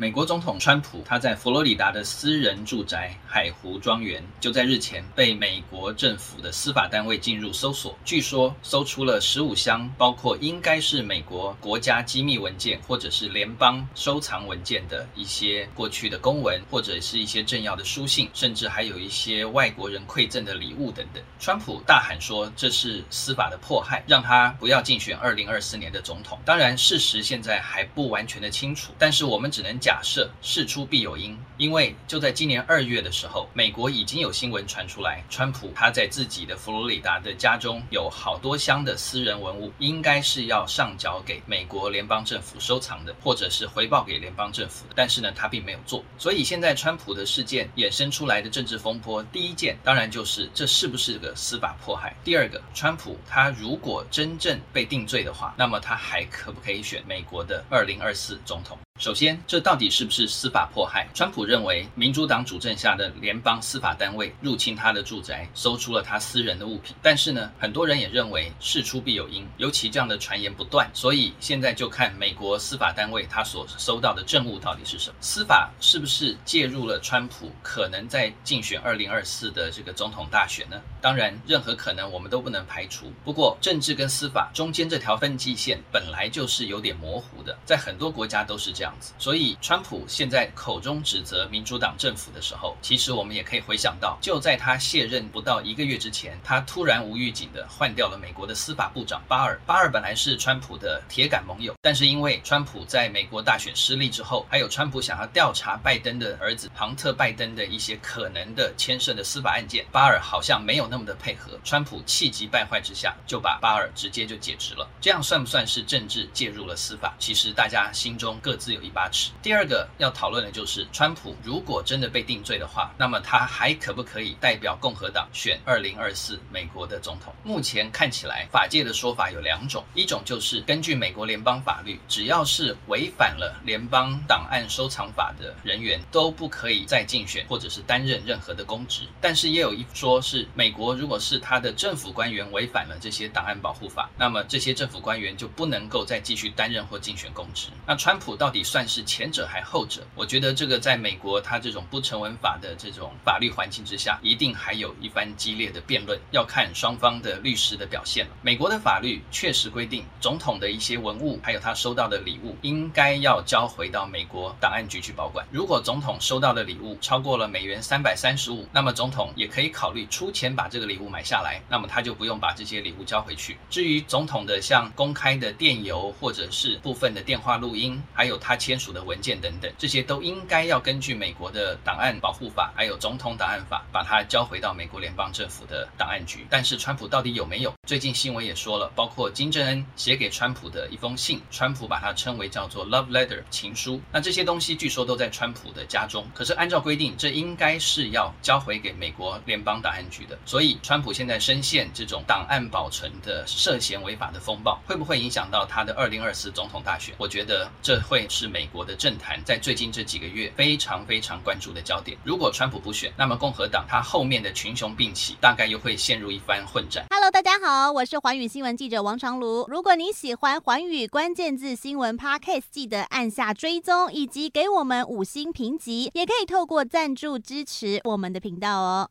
美国总统川普他在佛罗里达的私人住宅海湖庄园，就在日前被美国政府的司法单位进入搜索，据说搜出了十五箱，包括应该是美国国家机密文件或者是联邦收藏文件的一些过去的公文，或者是一些政要的书信，甚至还有一些外国人馈赠的礼物等等。川普大喊说这是司法的迫害，让他不要竞选二零二四年的总统。当然，事实现在还不完全的清楚，但是我们只能讲。假设事出必有因，因为就在今年二月的时候，美国已经有新闻传出来，川普他在自己的佛罗里达的家中有好多箱的私人文物，应该是要上缴给美国联邦政府收藏的，或者是回报给联邦政府的，但是呢，他并没有做。所以现在川普的事件衍生出来的政治风波，第一件当然就是这是不是个司法迫害？第二个，川普他如果真正被定罪的话，那么他还可不可以选美国的二零二四总统？首先，这到底是不是司法迫害？川普认为，民主党主政下的联邦司法单位入侵他的住宅，搜出了他私人的物品。但是呢，很多人也认为事出必有因，尤其这样的传言不断，所以现在就看美国司法单位他所收到的证物到底是什么。司法是不是介入了川普可能在竞选二零二四的这个总统大选呢？当然，任何可能我们都不能排除。不过，政治跟司法中间这条分界线本来就是有点模糊的，在很多国家都是这样子。所以，川普现在口中指责民主党政府的时候，其实我们也可以回想到，就在他卸任不到一个月之前，他突然无预警的换掉了美国的司法部长巴尔。巴尔本来是川普的铁杆盟友，但是因为川普在美国大选失利之后，还有川普想要调查拜登的儿子庞特拜登的一些可能的牵涉的司法案件，巴尔好像没有那么的配合。川普气急败坏之下，就把巴尔直接就解职了。这样算不算是政治介入了司法？其实大家心中各自有。一把尺。第二个要讨论的就是，川普如果真的被定罪的话，那么他还可不可以代表共和党选二零二四美国的总统？目前看起来，法界的说法有两种，一种就是根据美国联邦法律，只要是违反了联邦档案收藏法的人员，都不可以再竞选或者是担任任何的公职。但是也有一说是，美国国如果是他的政府官员违反了这些档案保护法，那么这些政府官员就不能够再继续担任或竞选公职。那川普到底算是前者还后者？我觉得这个在美国，他这种不成文法的这种法律环境之下，一定还有一番激烈的辩论，要看双方的律师的表现了。美国的法律确实规定，总统的一些文物，还有他收到的礼物，应该要交回到美国档案局去保管。如果总统收到的礼物超过了美元三百三十五，那么总统也可以考虑出钱把这个礼物买下来，那么他就不用把这些礼物交回去。至于总统的像公开的电邮或者是部分的电话录音，还有他签署的文件等等，这些都应该要根据美国的档案保护法，还有总统档案法，把它交回到美国联邦政府的档案局。但是川普到底有没有？最近新闻也说了，包括金正恩写给川普的一封信，川普把它称为叫做 love letter 情书。那这些东西据说都在川普的家中，可是按照规定，这应该是要交回给美国联邦档案局的。所所以川普现在深陷这种档案保存的涉嫌违法的风暴，会不会影响到他的二零二四总统大选？我觉得这会是。美国的政坛在最近这几个月非常非常关注的焦点。如果川普不选，那么共和党他后面的群雄并起，大概又会陷入一番混战。Hello，大家好，我是寰宇新闻记者王长卢。如果你喜欢寰宇关键字新闻 Podcast，记得按下追踪以及给我们五星评级，也可以透过赞助支持我们的频道哦。